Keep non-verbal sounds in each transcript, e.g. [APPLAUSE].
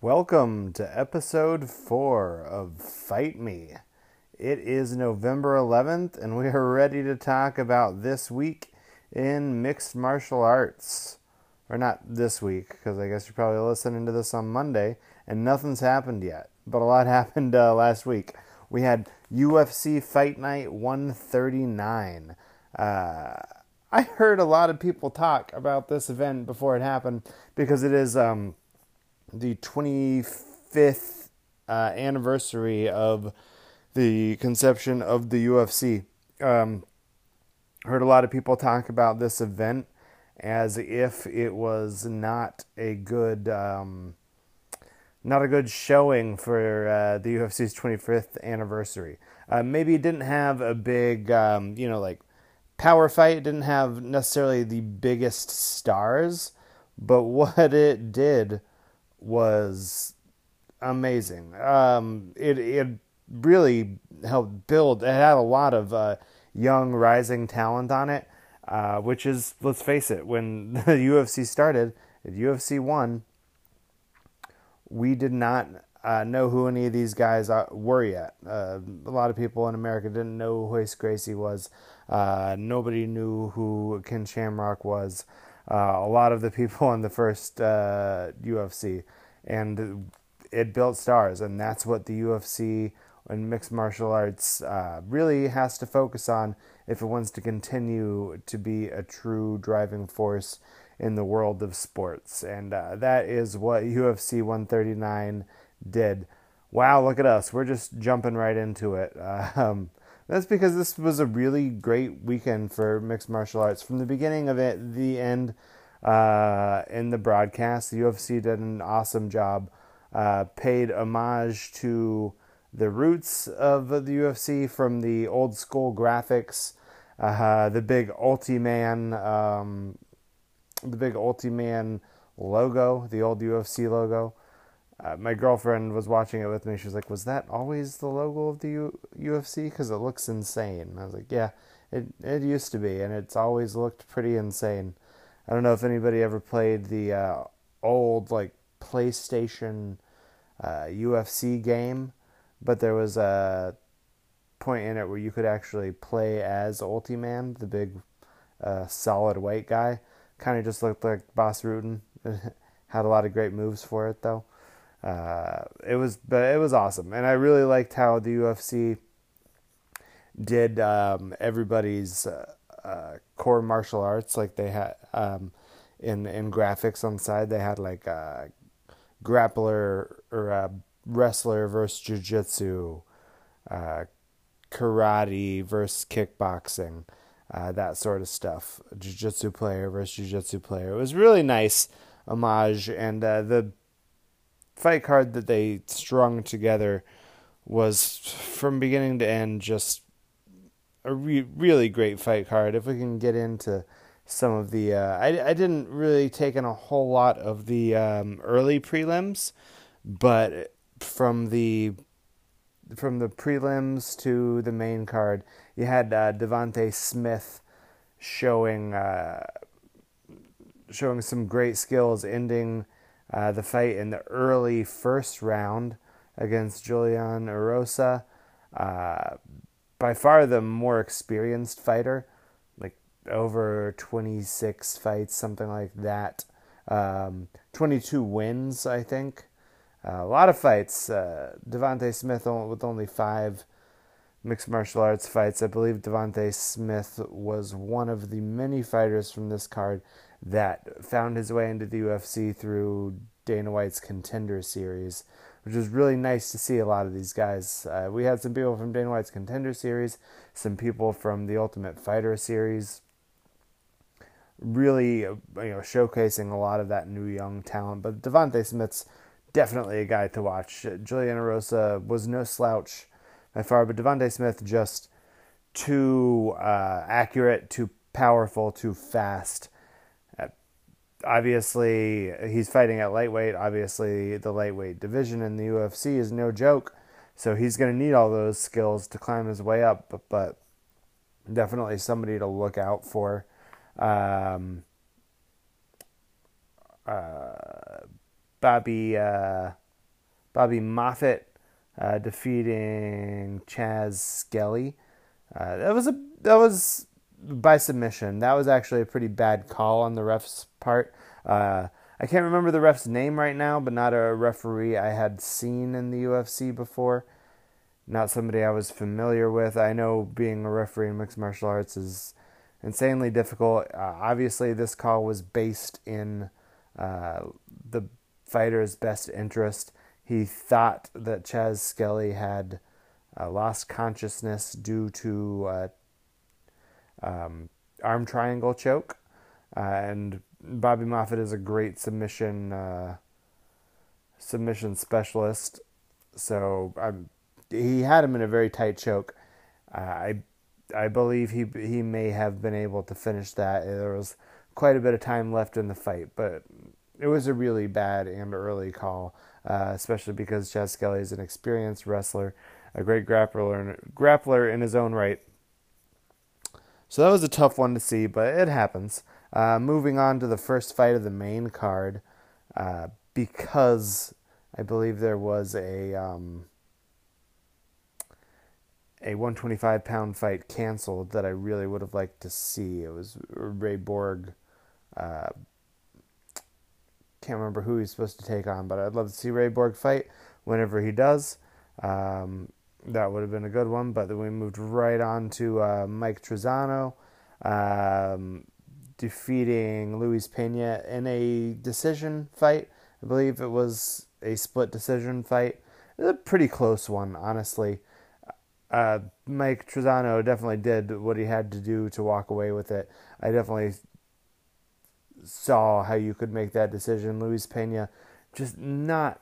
Welcome to episode 4 of Fight Me. It is November 11th, and we are ready to talk about this week in mixed martial arts. Or not this week, because I guess you're probably listening to this on Monday, and nothing's happened yet. But a lot [LAUGHS] happened uh, last week. We had UFC Fight Night 139. Uh, I heard a lot of people talk about this event before it happened because it is um, the 25th uh, anniversary of the conception of the UFC. Um, heard a lot of people talk about this event as if it was not a good um, not a good showing for uh, the UFC's 25th anniversary. Uh, maybe it didn't have a big, um, you know, like power fight. Didn't have necessarily the biggest stars, but [LAUGHS] what it did was amazing. Um, it it really helped build. It had a lot of uh, young rising talent on it, uh, which is let's face it, when [LAUGHS] the UFC started, at UFC one, we did not uh, know who any of these guys were yet. Uh, a lot of people in America didn't know who Royce Gracie was. Uh, nobody knew who Ken Shamrock was. Uh, a lot of the [LAUGHS] people in the first UFC, and it built stars, and that's what the UFC and mixed martial arts uh, really has to focus on if it wants to continue to be a true driving force in the world of sports. And uh, that is what UFC 139 did. Wow, look at us. We're just jumping right into it. [LAUGHS] Um, that's because this was a really great weekend for mixed martial arts. From the beginning of it, the end, uh, in the broadcast, the UFC did an awesome job. Uh, paid homage to the roots of the UFC from the old school graphics, uh, the big Ultiman, um, the big Ultiman logo, the old UFC logo. Uh, my girlfriend was watching it with me. She was like, "Was that always the logo of the U- UFC? Because it looks insane." I was like, "Yeah, it it used to be, and it's always looked pretty insane." I don't know if anybody ever played the uh, old like PlayStation uh, UFC game but there was a point in it where you could actually play as Ultiman, the big uh, solid white guy. Kind of just looked like Bas Rutten. [LAUGHS] Had a lot of great moves for it though. Uh, it was, but it was awesome, and I really liked how the UFC did um, everybody's uh, uh, core martial arts. Like they had um, in in graphics on the side, they had like a grappler or a wrestler versus jujitsu, uh, karate versus kickboxing, uh, that sort of stuff. Jiu-jitsu player versus jiu-jitsu player. It was really nice homage, and uh, the fight card that they strung together was from beginning to end just a re- really great fight card. If we can get into some of the, uh, I I didn't really take in a whole lot of the um, early prelims, but from the from the prelims to the main card, you had uh, Devonte Smith showing uh, showing some great skills, ending uh, the fight in the early first round against Julian Erosa. Uh, by far the more experienced fighter, like over 26 fights, something like that. Um, 22 wins, I think. Uh, a lot of fights. Uh, Devonte Smith with only five mixed martial arts fights. I believe Devonte Smith was one of the many fighters from this card that found his way into the UFC through Dana White's Contender Series, which was really nice to see a lot of these guys. Uh, we had some people from Dana White's Contender Series, some people from the Ultimate Fighter Series. Really, you know, showcasing a lot of that new young talent. But Devonte Smith's definitely a guy to watch. Julian Erosa was no slouch by far, but Devonte Smith just too uh, accurate, too powerful, too fast. Obviously, he's fighting at lightweight. Obviously, the lightweight division in the UFC is no joke, so he's going to need all those skills to climb his way up. But, but definitely somebody to look out for. Um, uh, Bobby uh, Bobby Moffett uh, defeating Chaz Skelly. Uh, that was a that was by submission. That was actually a pretty bad call on the ref's part. Uh, I can't remember the ref's name right now, but not a referee I had seen in the UFC before. Not somebody I was familiar with. I know being a referee in mixed martial arts is insanely difficult. Uh, obviously, this call was based in uh, the fighter's best interest. He thought that Chaz Skelly had uh, lost consciousness due to uh, um, arm triangle choke, uh, and Bobby Moffett is a great submission uh, submission specialist. So I'm, he had him in a very tight choke. Uh, I I believe he he may have been able to finish that. There was quite a bit of time left in the fight, but it was a really bad and early call, uh, especially because Chaz Skelly is an experienced wrestler, a great grappler, grappler in his own right. So that was a tough one to see, but it happens. Uh, moving on to the first fight of the main card, uh, because I believe there was a um, a 125 pound fight canceled that I really would have liked to see. It was Ray Borg. Uh, can't remember who he's supposed to take on, but I'd love to see Ray Borg fight whenever he does. Um, that would have been a good one, but then we moved right on to uh, Mike Trizano um, defeating Luis Pena in a decision fight. I believe it was a split decision fight. It was a pretty close one, honestly. Uh, Mike Trizano definitely did what he had to do to walk away with it. I definitely saw how you could make that decision. Luis Pena just not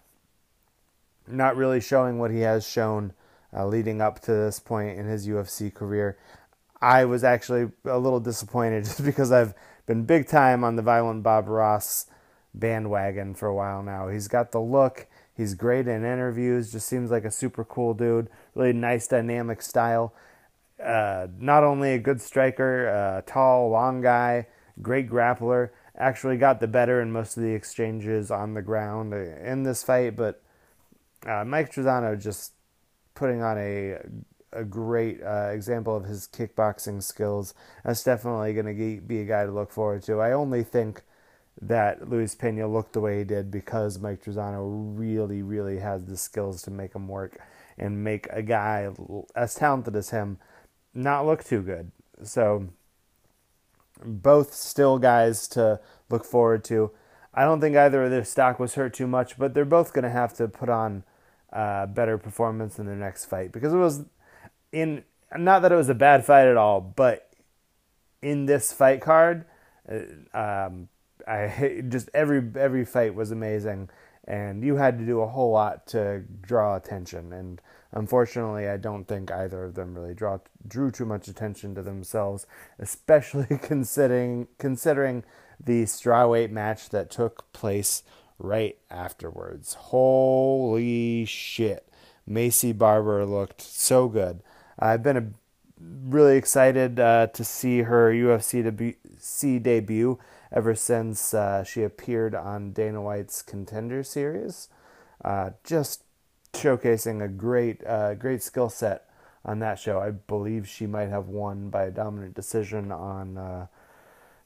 not really showing what he has shown uh, leading up to this point in his UFC career. I was actually a little disappointed [LAUGHS] just because I've been big time on the Violent Bob Ross bandwagon for a while now. He's got the look. He's great in interviews. Just seems like a super cool dude. Really nice, dynamic style. Uh, not only a good striker, uh, tall, long guy, great grappler. Actually got the better in most of the exchanges on the ground in this fight, but uh, Mike Trizano just putting on a a great uh, example of his kickboxing skills. That's definitely going to be a guy to look forward to. I only think that Luis Pena looked the way he did because Mike Trizano really, really has the skills to make him work and make a guy as talented as him not look too good. So, both still guys to look forward to. I don't think either of their stock was hurt too much, but they're both going to have to put on uh, better performance in their next fight because it was in not that it was a bad fight at all, but in this fight card, uh, um, I [LAUGHS] just every every fight was amazing, and you had to do a whole lot to draw attention. And unfortunately, I don't think either of them really draw drew too much attention to themselves, [LAUGHS] especially [LAUGHS] considering considering the strawweight match that took place right afterwards. Holy shit. Maycee Barber looked so good. I've been a, really excited uh, to see her UFC debut, debut ever since uh, she appeared on Dana White's Contender Series. Uh, just showcasing a great, uh, great skill set on that show. I believe she might have won by a dominant decision on uh,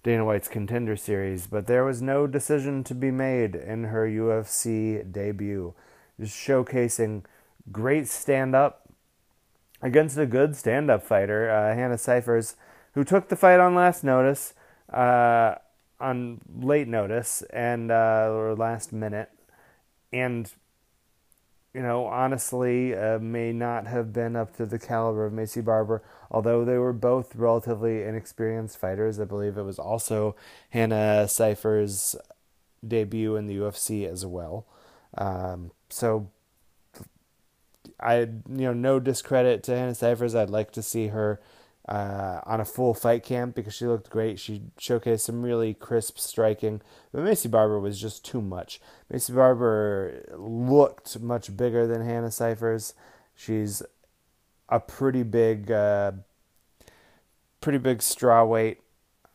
Dana White's Contender Series, but there was no decision to be made in her UFC debut. Just showcasing great stand up against a good stand up fighter, uh, Hannah Cifers, who took the fight on last notice, uh, on late notice, and uh, or last minute. And you know, honestly, uh, may not have been up to the caliber of Maycee Barber, although they were both relatively inexperienced fighters. I believe it was also Hannah Cifers' debut in the UFC as well. Um, so, I, you know, no discredit to Hannah Cifers. I'd like to see her uh, on a full fight camp because she looked great. She showcased some really crisp striking, but Maycee Barber was just too much. Maycee Barber looked much bigger than Hannah Cifers. She's a pretty big, uh, pretty big straw weight,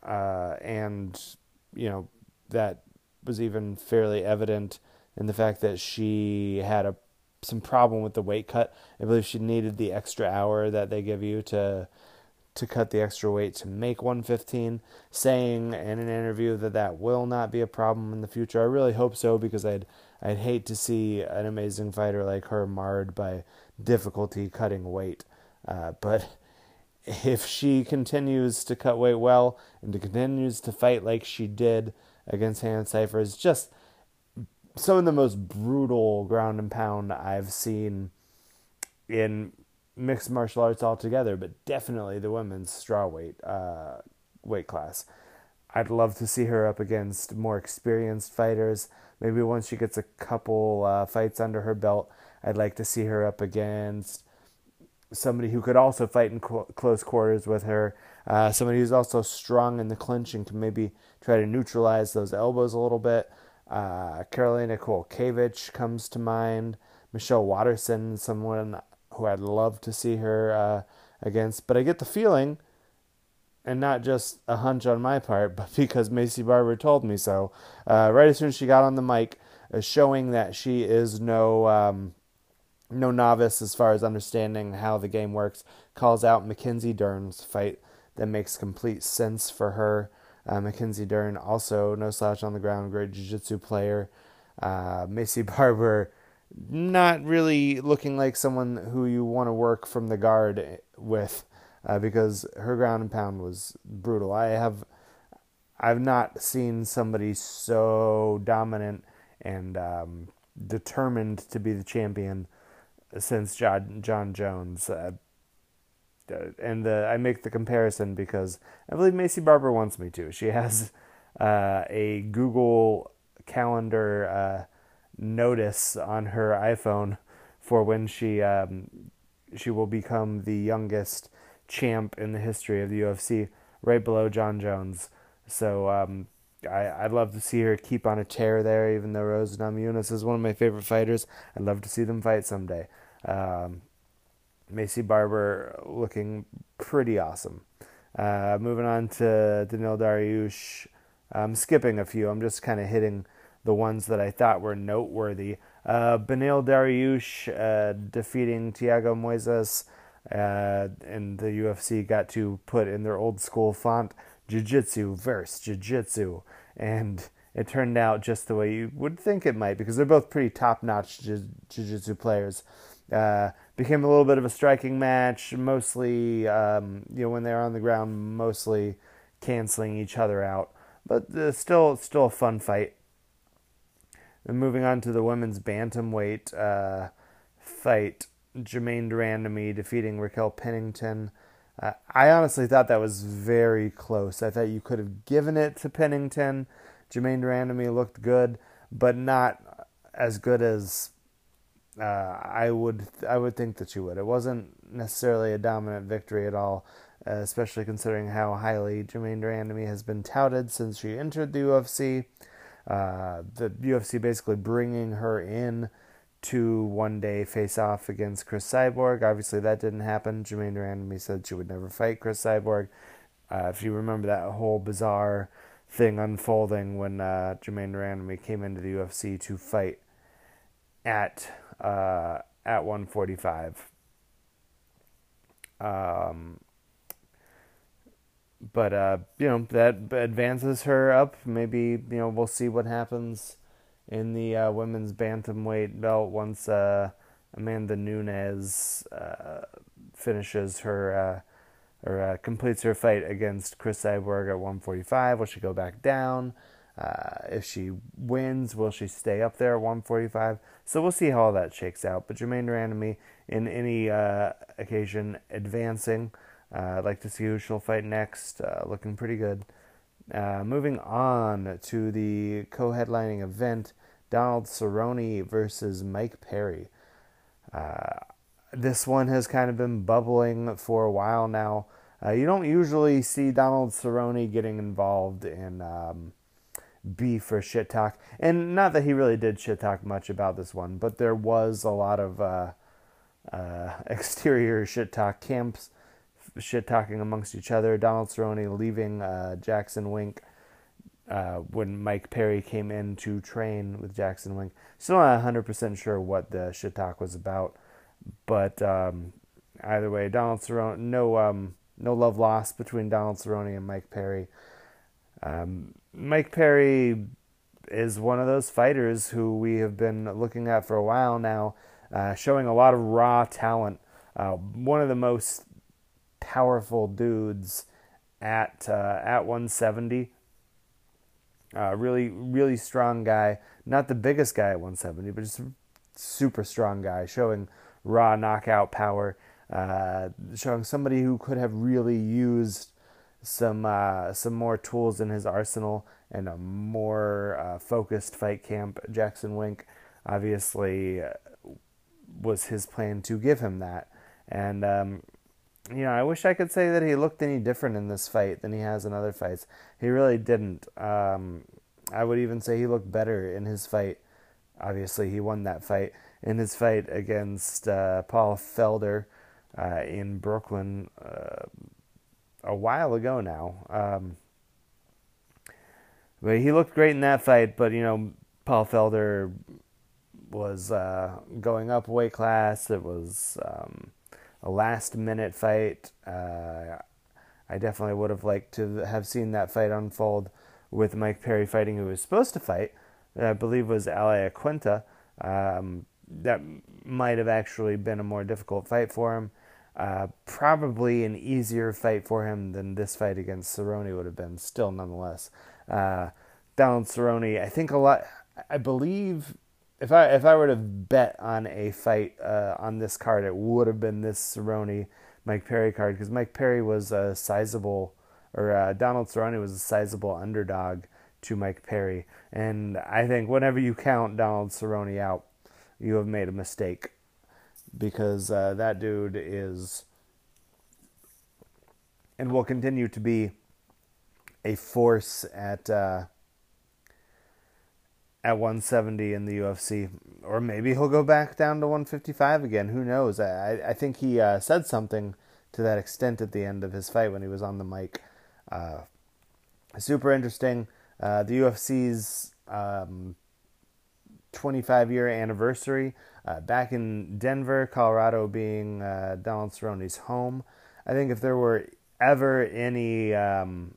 uh, and you know that was even fairly evident in the fact that she had a some problem with the weight cut. I believe she needed the extra hour that they give you to to cut the extra weight to make 115, saying in an interview that that will not be a problem in the future. I really hope so because I'd I'd hate to see an amazing fighter like her marred by difficulty cutting weight. Uh, but [LAUGHS] if she continues to cut weight well and continues to fight like she did against Hannah Cifers, just some of the most brutal ground and pound I've seen in mixed martial arts altogether, but definitely the women's strawweight uh, weight class. I'd love to see her up against more experienced fighters. Maybe once she gets a couple uh, fights under her belt, I'd like to see her up against somebody who could also fight in qu- close quarters with her. Uh, somebody who's also strong in the clinch and can maybe try to neutralize those elbows a little bit. Uh, Karolina Kowalkiewicz comes to mind. Michelle Waterson, someone who I'd love to see her uh, against. But I get the feeling, and not just a hunch on my part, [LAUGHS] but because Maycee Barber told me so, uh, right as soon as she got on the mic, uh, showing that she is no. Um, no novice as far as understanding how the game works, calls out Mackenzie Dern's fight that makes complete sense for her. Uh, Mackenzie Dern, also no slouch on the ground, great jiu-jitsu player. Uh, Maycee [LAUGHS] Barber, not really looking like someone who you want to work from the guard with, uh, because her ground and pound was brutal. I have, I've not seen somebody so dominant and um, determined to be the champion since John Jon Jones. Uh, uh, and the, I make the comparison because I believe Maycee Barber wants me to. She has uh, a Google Calendar uh, notice on her iPhone for when she um, she will become the youngest champ in the history of the UFC, right below Jon Jones. So um, I, would love to see her keep on a tear there, even though Rose Namajunas is one of my favorite fighters. I'd love to see them fight someday. Um, Maycee Barber looking pretty awesome. Uh, moving on to Beneil Dariush. I'm skipping a few. I'm just kind of hitting the ones that I thought were noteworthy. Uh, Beneil Dariush uh, defeating Thiago Moises, uh, and the UFC got to put in their old school font Jiu Jitsu versus Jiu Jitsu. And it turned out just the way you would think it might because they're both pretty top notch Jiu Jitsu players. Uh, became a little bit of a striking match, mostly, um, you know, when they're on the ground, mostly canceling each other out. But uh, still, still a fun fight. And moving on to the women's bantamweight uh, fight, Germaine de Randamie defeating Raquel Pennington. Uh, I honestly thought that was very close. I thought you could have given it to Pennington. Germaine de Randamie looked good, but not as good as uh, I would I would think that you would. It wasn't necessarily a dominant victory at all, uh, especially considering how highly Germaine de Randamie has been touted since she entered the UFC. Uh, the UFC basically bringing her in to one day face off against Cris Cyborg. Obviously, that didn't happen. Germaine de said she would never fight Cris Cyborg. Uh, if you remember that whole bizarre thing unfolding when uh, Germaine de came into the UFC to fight at uh, at 145. Um, but uh, you know that advances her up. Maybe you know we'll see what happens in the uh, women's bantamweight belt once uh, Amanda Nunes uh, finishes her uh, or uh, completes her fight against Cris Cyborg at 145. Will she go back down? If she wins, will she stay up there at 145? So we'll see how all that shakes out. But Germaine de Randamie, in any occasion, advancing. Uh, I'd like to see who she'll fight next. Uh, looking pretty good. Uh, moving on to the co-headlining event, Donald Cerrone versus Mike Perry. Uh, this one has kind of been bubbling for a while now. you don't usually see Donald Cerrone getting involved in um, beef or shit talk. And not that he really did shit talk much about this one, but there was a lot of uh, uh, [LAUGHS] exterior shit talk. Camps shit talking amongst each other. Donald Cerrone leaving uh, Jackson Wink uh, when Mike Perry came in to train with Jackson Wink. Still not 100% sure what the shit talk was about, but um, either way, Donald Cerrone, no, um, no love lost between Donald Cerrone and Mike Perry. Um, Mike Perry is one of those fighters who we have been looking at for a while now, uh, showing a lot of raw talent. Uh, one of the most powerful dudes at uh, at 170. Uh, really, really strong guy. Not the biggest guy at 170, but just super strong guy, showing raw knockout power. Uh, showing somebody who could have really used some uh, some more tools in his arsenal and a more uh, focused fight camp. Jackson Wink obviously uh, was his plan to give him that, and um, you know I wish I could say that he looked any different in this fight than he has in other fights. He really didn't. Um, I would even say he looked better in his fight. Obviously, he won that fight in his fight against uh, Paul Felder uh, in Brooklyn uh, a while ago now. Um, but he looked great in that fight. But you know, Paul Felder was uh, going up weight class. It was um, a last minute fight. Uh, I definitely would have liked to have seen that fight unfold with Mike Perry fighting who was supposed to fight. I believe was Al Iaquinta. Um, that might have actually been a more difficult fight for him. Uh, probably an easier fight for him than this fight against Cerrone would have been, still nonetheless. Uh, Donald Cerrone, I think a lot. I believe if I if I were to bet on a fight uh, on this card, it would have been this Cerrone Mike Perry card because Mike Perry was a sizable, or uh, Donald Cerrone was a sizable underdog to Mike Perry, and I think whenever you count Donald Cerrone out, you have made a mistake because uh, that dude is and will continue to be a force at uh, at 170 in the UFC, or maybe he'll go back down to 155 again. Who knows? I I think he uh, said something to that extent at the end of his fight when he was on the mic. Uh, super interesting. Uh, the UFC's um, 25 year anniversary uh, back in Denver, Colorado, being uh, Donald Cerrone's home. I think if there were ever any um,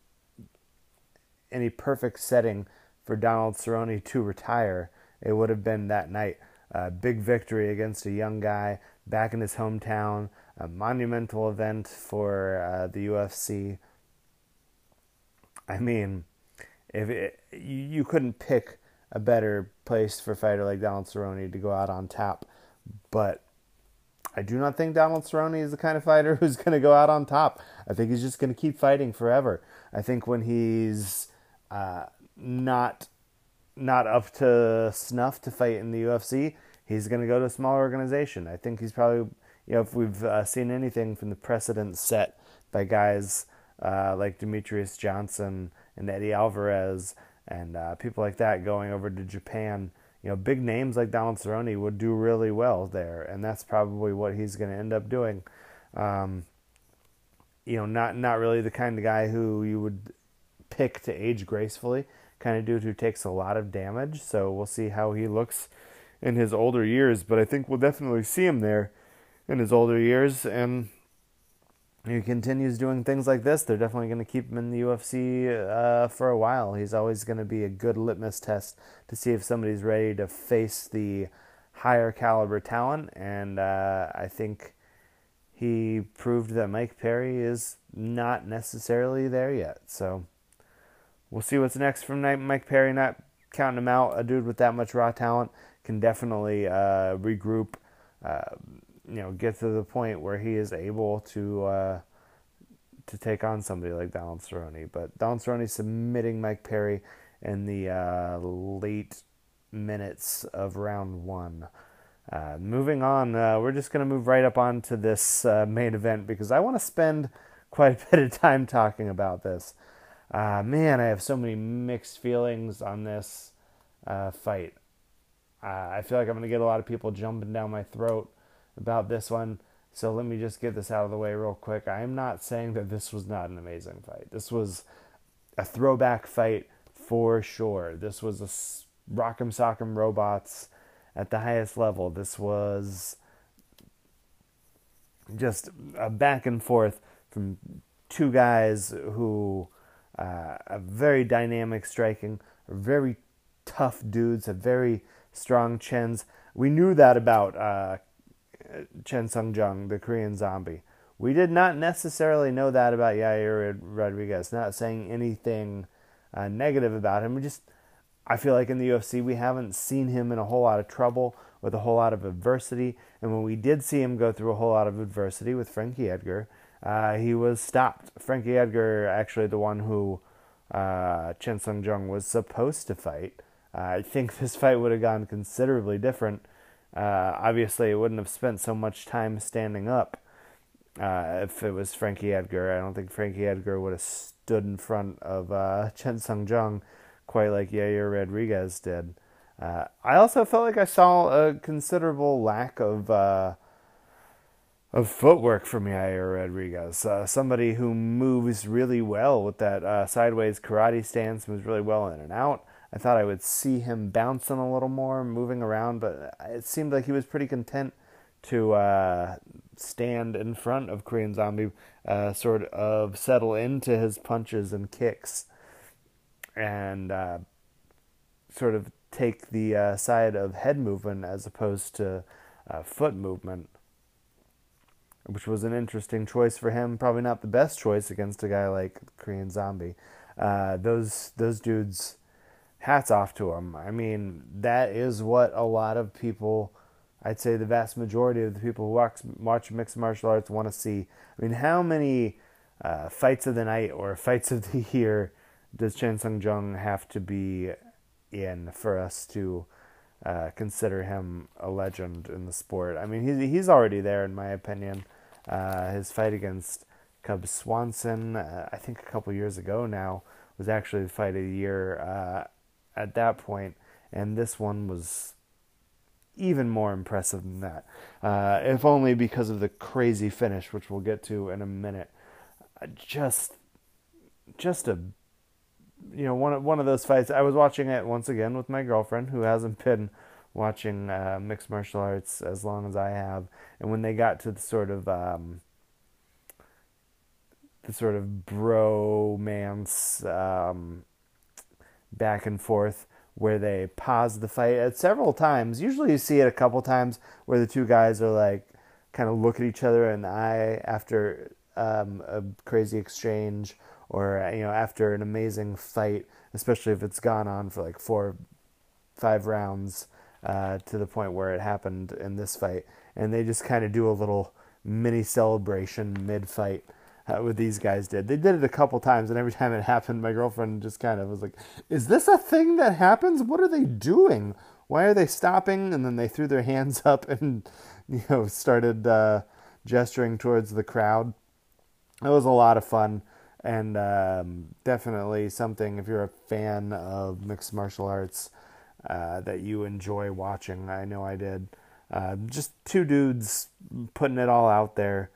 any perfect setting for Donald Cerrone to retire, it would have been that night. A big victory against a young guy back in his hometown, a monumental event for uh, the UFC. I mean, if it, you, couldn't pick a better place for a fighter like Donald Cerrone to go out on top, but I do not think Donald Cerrone is the kind of fighter [LAUGHS] who's going to go out on top. I think he's just going to keep fighting forever. I think when he's uh, not not up to snuff to fight in the UFC, he's going to go to a smaller organization. I think he's probably, you know, if we've uh, seen anything from the precedent set by guys uh, like Demetrious Johnson and Eddie Alvarez and uh, people like that going over to Japan, you know, big names like Donald Cerrone would do really well there, and that's probably what he's going to end up doing. Um, you know, not not really the kind of guy who you would pick to age gracefully, kind of dude who takes a lot of damage. So we'll see how he looks in his older years, but I think we'll definitely see him there in his older years, and he continues doing things like this, they're definitely going to keep him in the UFC uh, for a while. He's always going to be a good litmus test to see if somebody's ready to face the higher caliber talent. And uh, I think he proved that Mike Perry is not necessarily there yet. So we'll see what's next from Mike Perry. Not counting him out, a dude with that much raw talent can definitely uh, regroup. Uh, you know get to the point where he is able to uh, to take on somebody like Donald Cerrone. But Donald Cerrone submitting Mike Perry in the uh, late minutes of round one. Uh, moving on, uh, we're just going to move right up onto this uh, main event because I want to spend quite a bit of time talking about this. Uh, man, I have so many mixed feelings on this fight. I feel like I'm going to get a lot of people jumping down my throat about this one. So let me just get this out of the way real quick. I am not saying that this was not an amazing fight. This was a throwback fight for sure. This was a rock'em sock'em robots at the highest level. This was just a back and forth from two guys who uh, are very dynamic striking, very tough dudes, have very strong chins. We knew that about uh, Chan Sung Jung, the Korean zombie. We did not necessarily know that about Yair Rodriguez. Not saying anything uh, negative about him. We just, I feel like in the UFC we haven't seen him in a whole lot of trouble with a whole lot of adversity. And when we did see him go through a whole lot of adversity with Frankie Edgar, uh, he was stopped. Frankie Edgar, actually the one who uh, Chan Sung Jung was supposed to fight. Uh, I think [LAUGHS] this fight would have gone considerably different. Uh, obviously, it wouldn't have spent so much time standing up uh, if it was Frankie Edgar. I don't think Frankie Edgar would have stood in front of uh, [LAUGHS] Chan Sung Jung quite like Yair Rodriguez did. I also felt like I saw a considerable lack of of footwork from Yair Rodriguez. Uh, somebody who moves really well with that uh, sideways karate stance, moves really well in and out. I thought I would see him bouncing a little more, moving around, but it seemed like he was pretty content to uh, stand in front of Korean Zombie, uh, sort of settle into his punches and kicks, and sort of take the uh, side of head movement as opposed to uh, foot movement, which was an interesting choice for him. Probably not the best choice against a guy like Korean Zombie. Uh, those those dudes, hats off to them. I mean, that is what a lot of people. I'd say the vast majority of the people who watch, watch mixed martial arts want to see. I mean, how many uh, fights of the night or fights of the [LAUGHS] year does Chan Sung Jung have to be in for us to uh, consider him a legend in the sport. I mean, he's he's already there in my opinion. Uh, his fight against Cub Swanson, uh, I think a couple years ago now, was actually the fight of the year uh, at that point, and this one was even more impressive than that. Uh, if only because of the crazy finish, which we'll get to in a minute. Just, just a you know one of one of those fights. I was watching it once again with my girlfriend, who hasn't been watching uh, mixed martial arts as long as I have. And when they got to the sort of um, the sort of bromance um, back and forth, where they pause the fight at several times. Usually, you see it a couple times where the two guys are like kind of look at each other in the eye after um, a crazy exchange or you know after an amazing fight, especially if it's gone on for like four, five rounds uh, to the point where it happened in this fight, and they just kind of do a little mini celebration mid fight. Uh, what these guys did. They did it a couple times, and every [LAUGHS] time it happened, my girlfriend just kind of was like, "Is this a thing that happens? What are they doing? Why are they stopping?" And then they threw their [LAUGHS] hands up and you know started uh, gesturing towards the crowd. It was a lot of fun and um, definitely something if you're a fan of mixed martial arts uh, that you enjoy watching. I know I did. Uh, just two dudes putting it all out there,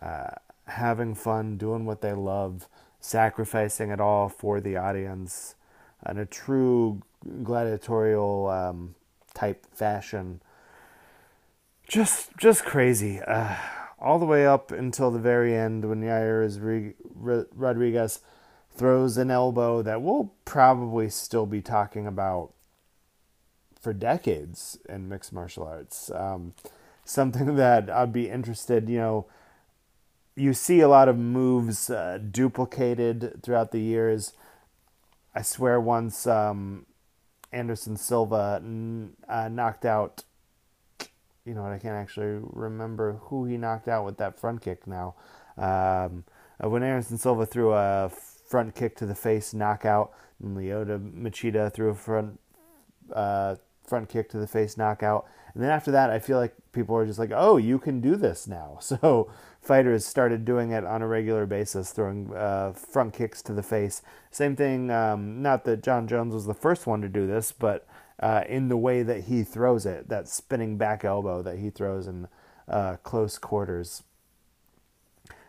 uh, having fun, doing what they love, sacrificing it all for the audience in a true gladiatorial um, type fashion. Just, just crazy. Uh, all the way up until the very end when Yair Rodriguez throws an elbow that we'll probably still be talking about for decades in mixed martial arts. Um, something [LAUGHS] that I'd be interested, you know, you see a lot of moves uh, duplicated throughout the years. I swear once um, Anderson Silva n- uh, knocked out you know what? I can't actually remember who he knocked out with that front kick now. Um, uh, when Anderson Silva threw a front kick to the face knockout, and Lyoto Machida threw a front uh, front kick to the face knockout, and then after that, I feel like people are just like, "Oh, you can do this now." [LAUGHS] So fighters started doing it on a regular basis, throwing uh, front kicks to the face. Same thing. Um, not that Jon Jones was the first one to do this, but uh, in the way that he throws it, that spinning back elbow that he throws in uh, close quarters.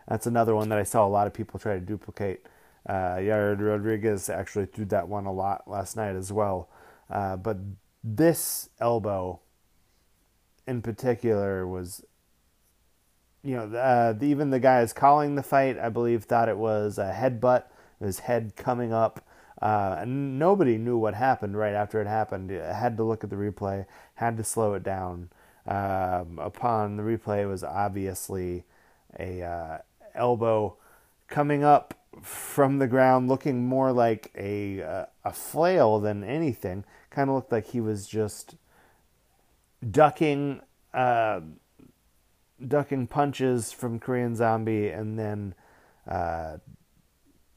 That's another one that I saw a lot of people try to duplicate. Uh, Rodriguez actually threw that one a lot last night as well. Uh, but this elbow in particular was, you know uh, even the guys calling the fight, I believe, thought it was a headbutt, his head coming up. Uh, and nobody knew what happened right after it happened. I had to look at the replay, had to slow it down. Um, upon the replay, was obviously a uh, elbow coming up from the ground, looking more like a uh, a flail than anything. Kind of looked like he was just ducking uh, ducking punches from Korean Zombie and then uh,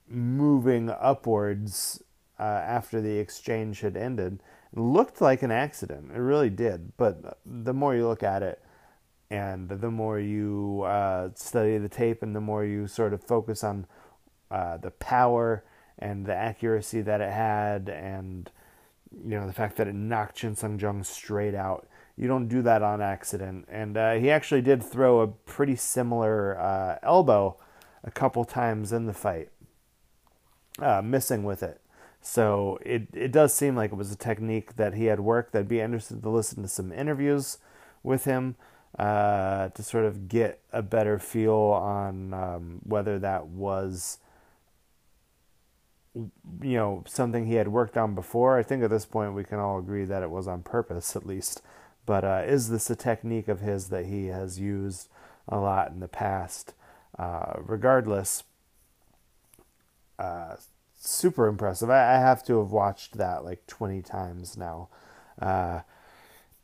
moving upwards uh, after the exchange had ended. It looked like an accident. It really did. But the more you look at it, and the more you uh, study the tape, and the more you sort of focus on uh, the power and the accuracy that it had, and you know the fact that it knocked Chin Sung Jung straight out. You don't do that on accident. And uh, he actually did throw a pretty similar uh, elbow a couple times in the fight, uh, missing with it. So it it does seem like it was a technique that he had worked. I'd be interested to listen to some interviews with him uh, to sort of get a better feel on um, whether that was you know something he had worked on before. I think at this point we can all agree that it was on purpose, at least. But uh, is this a technique of his that he has used a lot in the past? Uh, regardless, uh, super impressive. I, I, have to have watched that like 20 times now. Uh,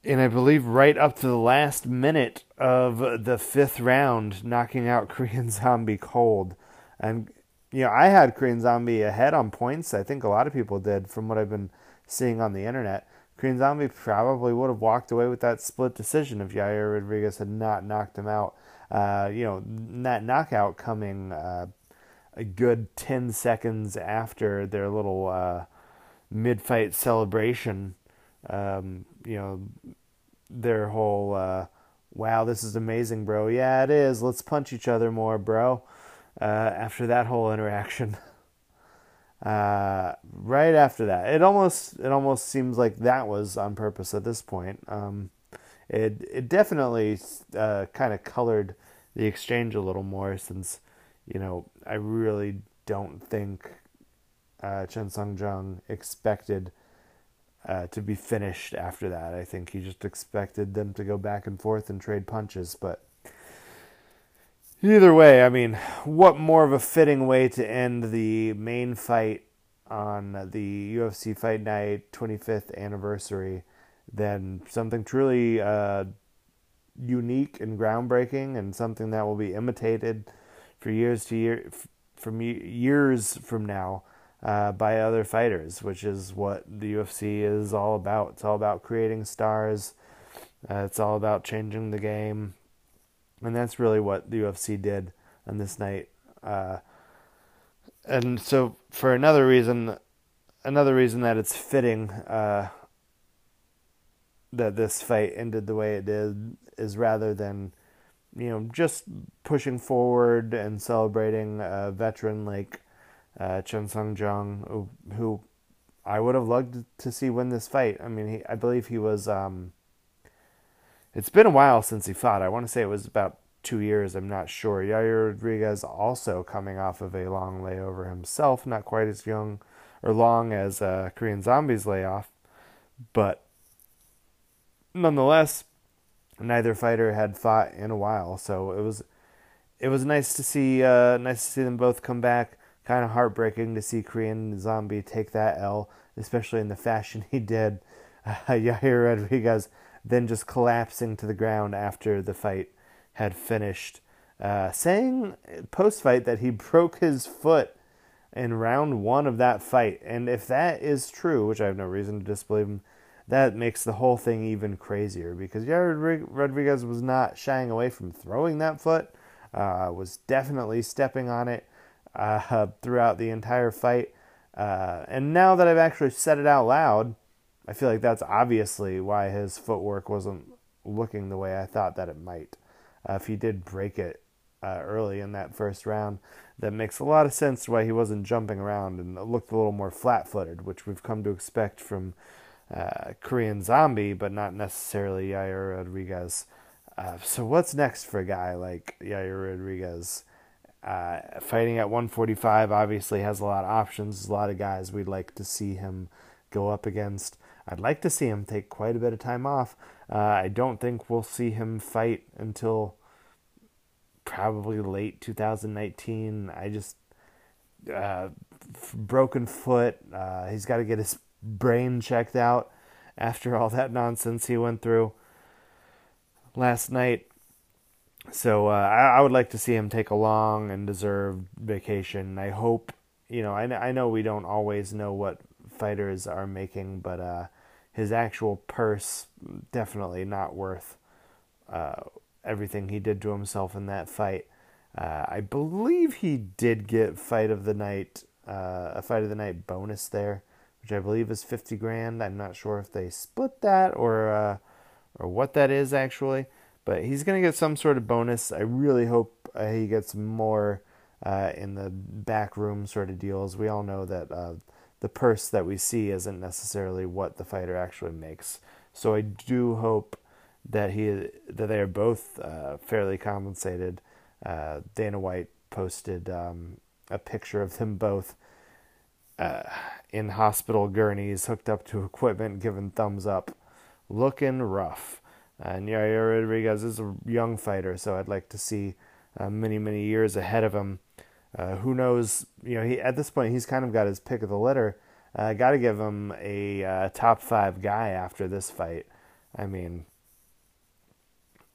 and I believe right up to the last minute of the fifth round, knocking out [LAUGHS] Korean Zombie cold. And, you know, I had Korean Zombie ahead on points. I think a lot of people did from what I've been seeing on the internet. Korean Zombie probably would have walked away with that split decision if Yair Rodriguez had not knocked him out. Uh, you know, that knockout coming uh, a good 10 seconds after their little uh, mid fight celebration. Um, you know, their whole, uh, wow, this is amazing, bro. Yeah, it is. Let's punch each other more, bro. Uh, after that whole interaction. Uh, right after that, it almost it almost seems like that was on purpose at this point. Um, it it definitely uh, kind of colored the exchange a little more since you know I really don't think uh, Chan Sung Jung expected uh, to be finished after that. I think he just expected them to go back and forth and trade punches, but Either way, I mean, what more of a fitting way to end the main fight on the UFC Fight Night 25th anniversary than something truly uh, unique and groundbreaking and something that will be imitated for years to year from years from now uh, by other fighters, which is what the UFC is all about. It's all about creating stars. Uh, it's all about changing the game and that's really what the UFC did on this night. Uh, and so, for another reason, another reason that it's fitting uh, that this fight ended the way it did is rather than, you know, just pushing forward and celebrating a veteran like uh, Chan Sung Jung, who, who I would have loved to see win this fight. I mean, he, I believe he was. Um, it's been a while since he fought. I want to say it was about two years. I'm not sure. Yair Rodriguez also coming off of a long layover himself, not quite as young or long as uh, Korean Zombies layoff, but nonetheless, neither fighter had fought in a while. So it was it was nice to see uh, nice to see them both come back. Kind of heartbreaking to see Korean Zombie take that L, especially in the fashion [LAUGHS] he did. Uh, [LAUGHS] Yair Rodriguez then just collapsing to the ground after the fight had finished, uh, saying post fight that he broke his foot in round one of that fight. And if that is true, which I have no reason to disbelieve him, that makes the whole thing even crazier because Yair Rodriguez was not shying away from throwing that foot, uh, was definitely stepping on it uh, [LAUGHS] throughout the entire fight. Uh, and now that I've actually said it out loud, I feel like that's obviously why his footwork wasn't looking the way I thought that it might. uh, if he did break it uh, early in that first round, that makes a lot of sense why he wasn't jumping around and looked a little more flat-footed, which we've come to expect from uh, Korean Zombie, but not necessarily Yair Rodriguez. Uh, so what's next for a guy like Yair Rodriguez? Uh, fighting at 145 obviously has a lot of options. A lot of guys we'd like to see him go up against. I'd like to see him take quite a bit of time off. Uh, I don't think we'll see him fight until probably late 2019. I just uh, broken foot. Uh, he's got to get his brain checked out after all that nonsense he went through last night. So uh, I, I, would like to see him take a long and deserved vacation. I hope, you know, I, I know we don't always know what fighters are making, but uh, his actual purse definitely not worth uh, everything he did to himself in that fight. Uh, I believe he did get fight of the night, uh, a fight of the night bonus there, which I believe is fifty grand. I'm not sure if they split that or uh, or what that is actually, but he's gonna get some sort of bonus. I really hope uh, he gets more uh, in the back room sort of deals. We all know that the purse that we see isn't necessarily what the fighter actually makes. So I do hope that he that they are both uh, fairly compensated. Uh, Dana White posted um, a picture of them both uh, in hospital gurneys, hooked up to equipment, given thumbs up, looking rough. And Yair Rodriguez is a young fighter, so I'd like to see uh, many many years ahead of him uh, who knows? You know, he at this point he's kind of got his pick of the litter. Uh, got to give him a uh, top five guy after this fight. I mean,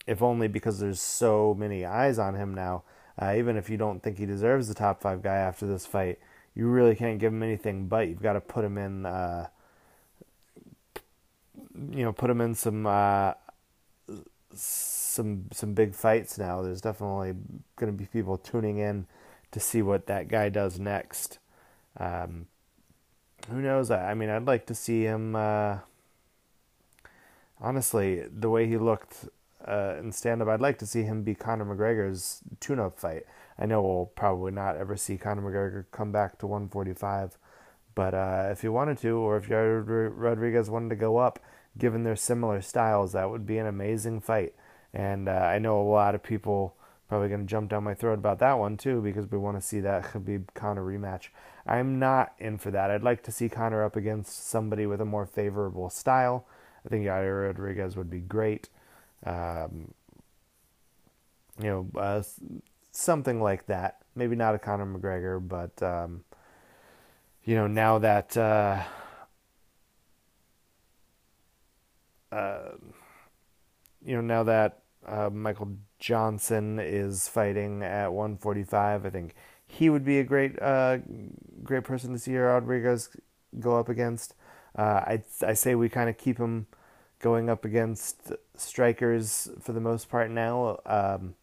if only because there's so many eyes on him now. Uh, even if you don't think he deserves the top five guy after this fight, you really can't give him anything but you've got to put him in. Uh, you know, put him in some uh, some some big fights now. There's definitely going to be people tuning in to see what that guy does next. Um, who knows? I mean, I'd like to see him. Uh, honestly, the way he looked uh, in stand up, I'd like to see him be Conor McGregor's tune up fight. I know we'll probably not ever see Conor McGregor come back to 145, but uh, if he wanted to, or if Yair Rodriguez wanted to go up, given their similar styles, that would be an amazing fight. And uh, I know a lot of people probably going to jump down my throat about that one too because we want to see that Khabib Conor rematch. I'm not in for that. I'd like to see Conor up against somebody with a more favorable style. I think Yair Rodriguez would be great. Um, you know, uh, something like that. Maybe not a Conor McGregor, but um, you know, now that uh, uh, you know, now that uh, Michael Johnson is fighting at 145. I think he would be a great, uh, great person to see Rodriguez go up against. Uh, I I say we kind of keep him going up against strikers for the most part now. Um,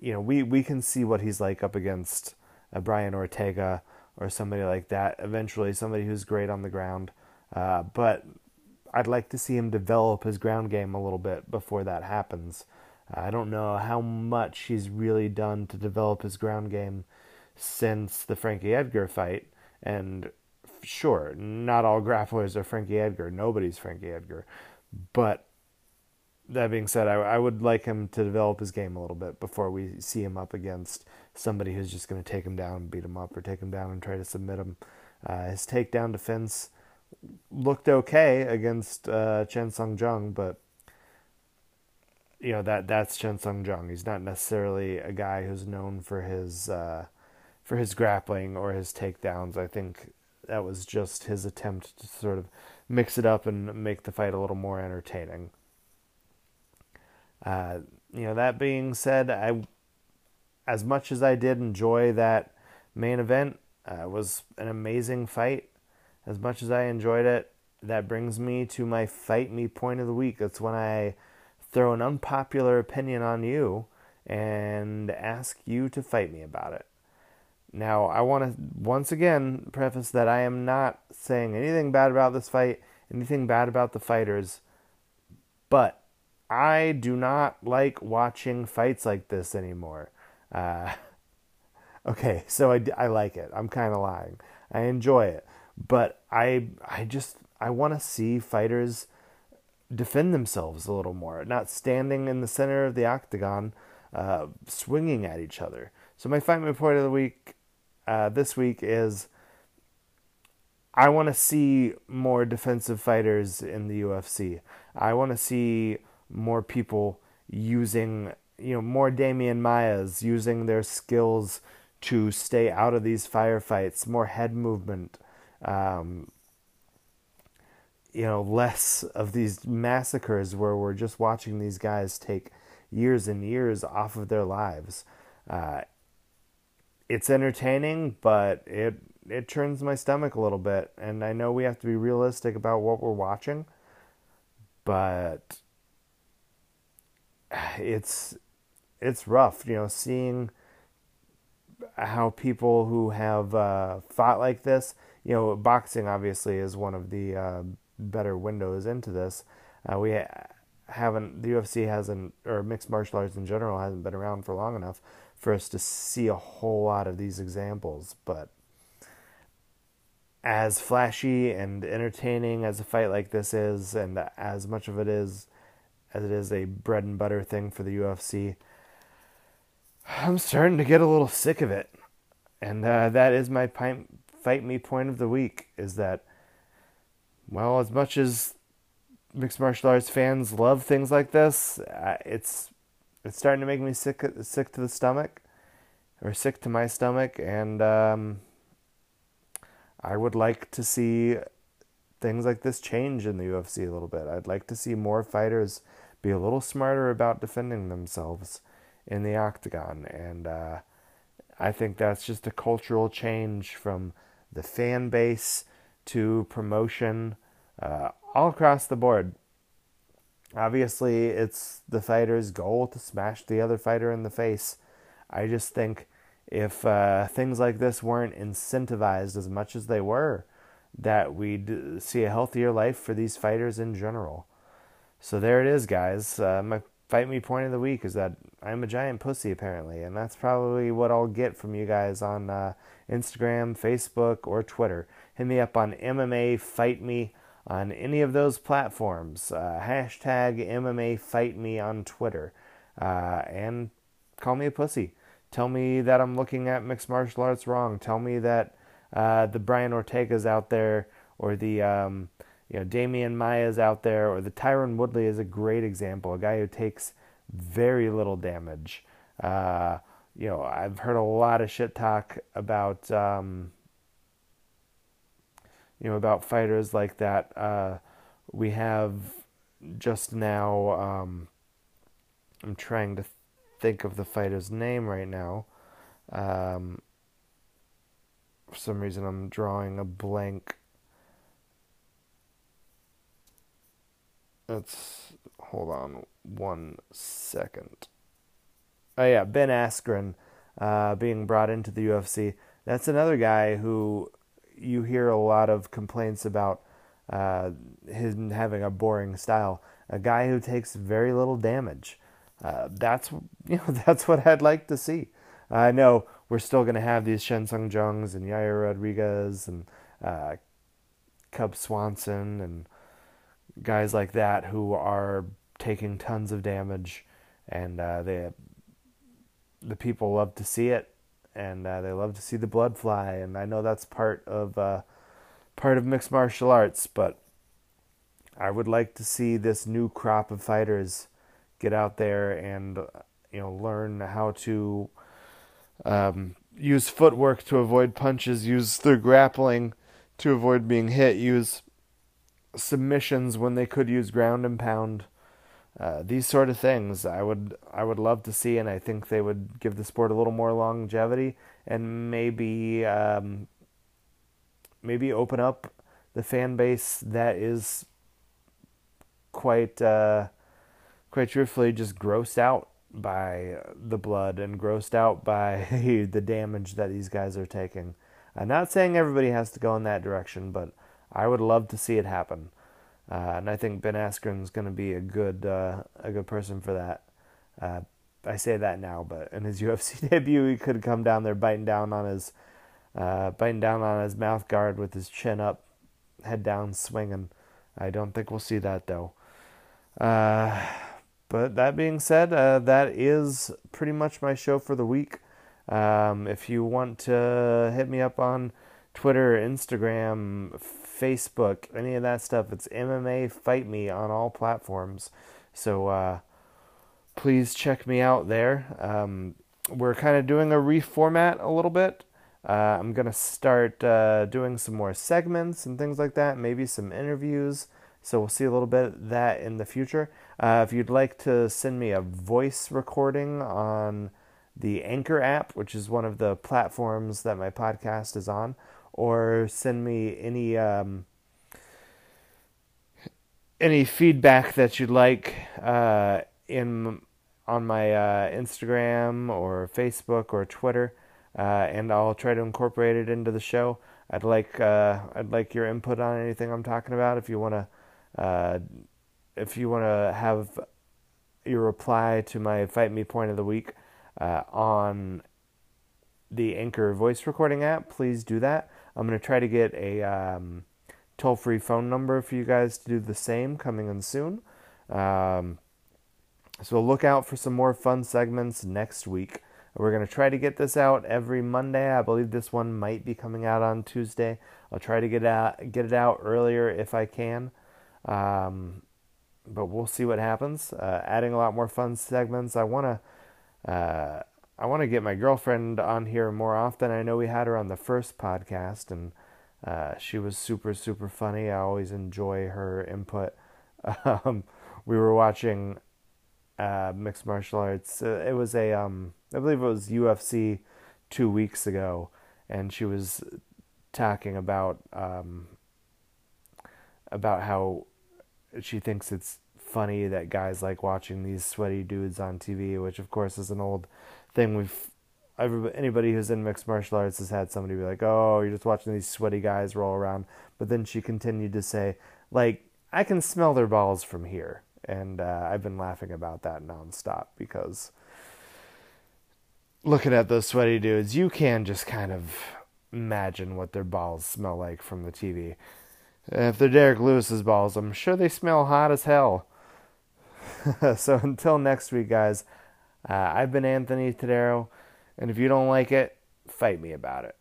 you know, we we can see what he's like up against uh, Brian Ortega or somebody like that. Eventually, somebody who's great on the ground. Uh, but I'd like to see him develop his ground game a little bit before that happens. I don't know how much he's really done to develop his ground game since the Frankie Edgar fight. And sure, not all grapplers are Frankie Edgar. Nobody's Frankie Edgar. But that being said, I, I would like him to develop his game a little bit before we see him up against somebody who's just going to take him down and beat him up or take him down and try to submit him. Uh, his takedown defense looked okay against uh, Chan Sung Jung, but you know that that's Chan Sung Jung. He's not necessarily a guy who's known for his uh, for his grappling or his takedowns. I think that was just his attempt to sort of mix it up and make the fight a little more entertaining. Uh, you know, that being said, I as much as I did enjoy that main event, uh, was an amazing fight. As much as I enjoyed it, that brings me to my fight me point of the week. That's when I throw an unpopular opinion on you and ask you to fight me about it. Now, I want to once again preface that I am not saying anything bad about this fight, anything bad about the fighters, but I do not like watching fights like this anymore. Uh, [LAUGHS] okay, so I, I like it. I'm kind of lying. I enjoy it, but I I just I want to see fighters defend themselves a little more, not standing in the center of the octagon, uh, swinging at each other. So my fight point of the week uh, this week is I want to see more defensive fighters in the UFC. I want to see more people using, you know, more Demian Maias using their skills to stay out of these firefights, more head movement, um, you know, less of these massacres where we're just watching these guys take years and years off of their lives. Uh, it's entertaining, but it it turns my stomach a little bit, and I know we have to be realistic about what we're watching, but it's it's rough, you know, seeing how people who have uh, fought like this, you know, boxing obviously is one of the uh, better windows into this. Uh, we haven't, the UFC hasn't, or mixed martial arts in general hasn't been around for long enough for us to see a whole lot of these examples. But as flashy and entertaining as a fight like this is, and as much of it is as it is a bread and butter thing for the UFC, I'm starting to get a little sick of it. And uh, that is my fight me point of the week is that, well, as much as mixed martial arts fans love things like this, it's it's starting to make me sick sick to the stomach, or sick to my stomach, and um, I would like to see things like this change in the UFC a little bit. I'd like to see more fighters be a little smarter about defending themselves in the octagon. And uh, I think that's just a cultural change from the fan base to promotion uh, all across the board. Obviously, it's the fighter's goal to smash the other fighter in the face. I just think if uh, things like this weren't incentivized as much as they were, that we'd see a healthier life for these fighters in general. So there it is, guys. Uh, my fight me point of the week is that I'm a giant pussy, apparently, and that's probably what I'll get from you guys on uh, Instagram, Facebook, or Twitter. Hit me up on MMA Fight Me on any of those platforms. Uh, hashtag MMA Fight Me on Twitter, uh, and call me a pussy. Tell me that I'm looking at mixed martial arts wrong. Tell me that uh, the Brian Ortega's out there or the um, you know Demian Maia's out there or the Tyron Woodley is a great example. A guy who takes very little damage. Uh, you know, I've heard a lot of shit talk about um, you know about fighters like that. Uh, we have just now. Um, I'm trying to think of the fighter's name right now. Um, for some reason, I'm drawing a blank. Let's hold on one second. Oh yeah, Ben Askren uh, being brought into the UFC. That's another guy who you hear a lot of complaints about uh, him having a boring style. A guy who takes very little damage. Uh, that's [LAUGHS] you know that's what I'd like to see. I know we're still going to have these Chan Sung Jungs and Yair Rodriguez and uh, Cub Swanson and guys like that who are taking tons of damage, and uh, they the people love to see it, and uh, they love to see the blood fly. And I know that's part of uh, part of mixed martial arts, but I would like to see this new crop of fighters get out there and you know learn how to um, use footwork to avoid punches, use their grappling to avoid being hit, use submissions when they could use ground and pound. Uh, these sort of things I would I would love to see, and I think they would give the sport a little more longevity and maybe um, maybe open up the fan base that is quite uh, quite truthfully just grossed out by the blood and grossed out by [LAUGHS] the damage that these guys are taking. I'm not saying everybody has to go in that direction, but I would love to see it happen. uh, and I think Ben Askren's going to be a good uh, a good person for that. Uh, I say that now, but in his [LAUGHS] UFC debut, he could come down there biting down on his uh, biting down on his mouth guard with his chin up, head down, swinging. I don't think we'll see that though. Uh, but that being said, uh, that is pretty much my show for the week. Um, if you want to hit me up on Twitter, Instagram, Facebook, any of that stuff, it's MMA Fight Me on all platforms. So uh, please check me out there. Um, we're kind of doing a reformat a little bit. Uh, I'm going to start uh, doing some more segments and things like that, maybe some interviews. So we'll see a little bit of that in the future. Uh, if you'd like to send me a voice recording on the Anchor app, which is one of the platforms that my podcast is on, or send me any um, any feedback that you'd like uh, in on my uh, Instagram or Facebook or Twitter, uh, and I'll try to incorporate it into the show. I'd like uh, I'd like your input on anything I'm talking about. If you want to uh, if you want to have your reply to my Fight Me point of the week uh, on the Anchor voice recording app, please do that. I'm going to try to get a um, toll free phone number for you guys to do the same coming in soon. Um, so look out for some more fun segments next week. We're going to try to get this out every Monday. I believe this one might be coming out on Tuesday. I'll try to get out get it out earlier if I can. Um, but we'll see what happens. Uh, adding a lot more fun segments. I want to uh, I want to get my girlfriend on here more often. I know we had her on the first podcast, and uh, she was super super funny. I always enjoy her input. [LAUGHS] Um, we were watching uh, mixed martial arts. Uh, it was a um, I believe it was UFC two weeks ago, and she was talking about um, about how she thinks it's funny that guys like watching these sweaty dudes on TV, which of course is an old thing we've everybody, anybody who's in mixed martial arts has had somebody be like, "Oh, you're just watching these sweaty guys roll around." But then she continued to say, "Like I can smell their balls from here," and uh, I've been laughing about that nonstop because looking at those sweaty dudes, you can just kind of imagine what their balls smell like from the TV. If they're Derrick Lewis's balls, I'm sure they smell hot as hell. [LAUGHS] so until next week, guys, uh, I've been Anthony Tadero, and if you don't like it, fight me about it.